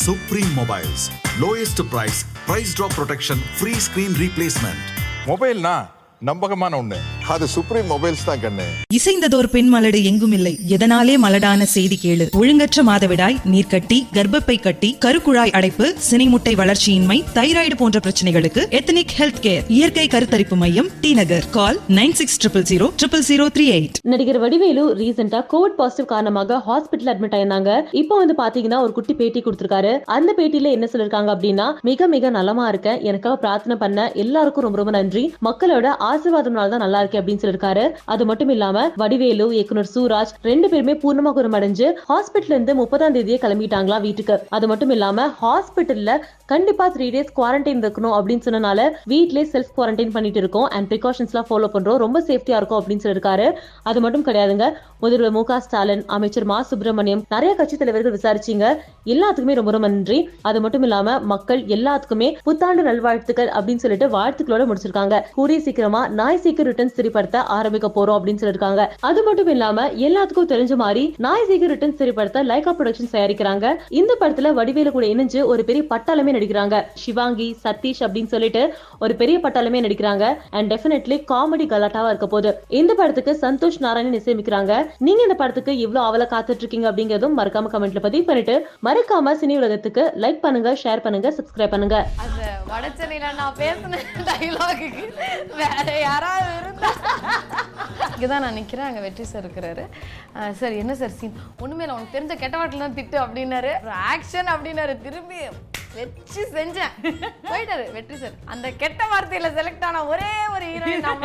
Supreme mobiles lowest price price drop protection free screen replacement மொபைல்னா நம்பகமான ஒன்று அது supreme mobiles தான் கண்ணு. இசைந்ததோர் பெண் மலடு எங்கும் இல்லை. எதனாலே மலடான செய்தி கேளு. ஒழுங்கற்ற மாதவிடாய் நீர்க்கட்டி கர்ப்பப்பை கட்டி கருக்குழாய் அடைப்பு சினைமுட்டை வளர்ச்சியின்மை தைராய்டு போன்ற பிரச்சனைகளுக்கு எத்தனிக் ஹெல்த் கேர் இயற்கை கருத்தரிப்பு மையம் T Nagar. Call nine six triple zero triple zero three eight. நடிகர் வடிவேலு ரீசெண்டா கோவிட் பாசிட்டிவ் காரணமாக ஹாஸ்பிட்டல் அட்மிட் ஆயிருந்தாங்க. இப்போ வந்து பாத்தீங்கன்னா ஒரு குட்டி பேட்டி கொடுத்திருக்காரு. அந்த பேட்டியில என்ன சொல்லிருக்காங்க அப்படின்னா மிக மிக நலமா இருக்கேன். எனக்காக பிரார்த்தனை பண்ண எல்லாருக்கும் ரொம்ப ரொம்ப நன்றி. மக்களோட ஆசீர்வாதம்னால தான் நல்லா இருக்கேன். அப்படின்னு சொல்லிருக்காரு அது மட்டும் இல்லாம வடிவேலு இயக்குனர் சூராஜ் ரெண்டு பேருமே பூர்ணமா குணமடைஞ்சு ஹாஸ்பிட்டல் இருந்து முப்பதாம் தேதியே கிளம்பிட்டாங்களா வீட்டுக்கு. அது மட்டும் இல்லாம ஹாஸ்பிட்டல்ல கண்டிப்பா த்ரீ டேஸ் குவாரண்டைன் இருக்கணும் அப்படின்னு சொன்னனால வீட்லயே செல்ஃப் குவாரண்டைன் பண்ணிட்டு இருக்கோம் அண்ட் ப்ரிகாஷன்ஸ் எல்லாம் ஃபாலோ பண்றோம். ரொம்ப சேஃப்டியா இருக்கும் அப்படின்னு சொல்லிருக்காரு அது மட்டும் கிடையாதுங்க. முதல்வர் மு க ஸ்டாலின் அமைச்சர் மா சுப்பிரமணியம் நிறைய கட்சி தலைவர்கள் விசாரிச்சீங்க. எல்லாத்துக்குமே ரொம்ப ரொம்ப நன்றி. அது மட்டும் இல்லாம மக்கள் எல்லாத்துக்குமே புத்தாண்டு நல்வாழ்த்துக்கள் அப்படின்னு சொல்லிட்டு வாழ்த்துக்களோட முடிச்சிருக்காங்க. கூடிய சீக்கிரமா நாய் சீக்கிரம் ரிட்டர்ன்ஸ் திரைப்படுத்த ஆரம்பிக்க போறோம் அப்படின்னு சொல்லிருக்காங்க அது மட்டும் இல்லாம எல்லாத்துக்கும் தெரிஞ்ச மாதிரி நாய் சீக்கிரம் ரிட்டர்ன் திரைப்படத்தை லைகா ப்ரொடக்ஷன் தயாரிக்கிறாங்க. இந்த படத்துல வடிவேலு கூட இணைஞ்சு ஒரு பெரிய பட்டாளமே நடிக்கிறாங்க. சிவாங்கி சதீஷ் அப்படின்னு சொல்லிட்டு ஒரு பெரிய பட்டாளமே நடிக்கிறாங்க. அண்ட் டெஃபினெட்லி காமெடி கலாட்டாவா இருக்க போகுது. இந்த படத்துக்கு சந்தோஷ் நாராயணன் இசையமைக்கிறாங்க. நீங்க இந்த படத்துக்கு இவ்வளவு அவல காத்துட்டு இருக்கீங்க அப்படிங்கறதும் மறக்காம கமெண்ட்ல பதிவு பண்ணிட்டு மறக்காம சினி உலகத்துக்கு லைக் பண்ணுங்க ஷேர் பண்ணுங்க சப்ஸ்கிரைப் பண்ணுங்க. வடச்சென்னையில நான் பேசின டைலாகுக்கு வேற யாராவது இருந்தா. இங்கதான் நான் நிற்கிறேன் அங்கே வெற்றி சார் இருக்கிறாரு. சார் என்ன சார் சீன் ஒன்றுமே இல்லை உனக்கு தெரிஞ்ச கெட்ட வாட்டில் தான் திட்டு அப்படின்னாரு. ஆக்ஷன் அப்படின்னாரு திரும்பி வெற்றி செஞ்சேன். போயிட்டாரு வெற்றி சார் அந்த கெட்ட வார்த்தையில் செலக்ட் ஆன ஒரே ஒரு ஹீரோயின் நான்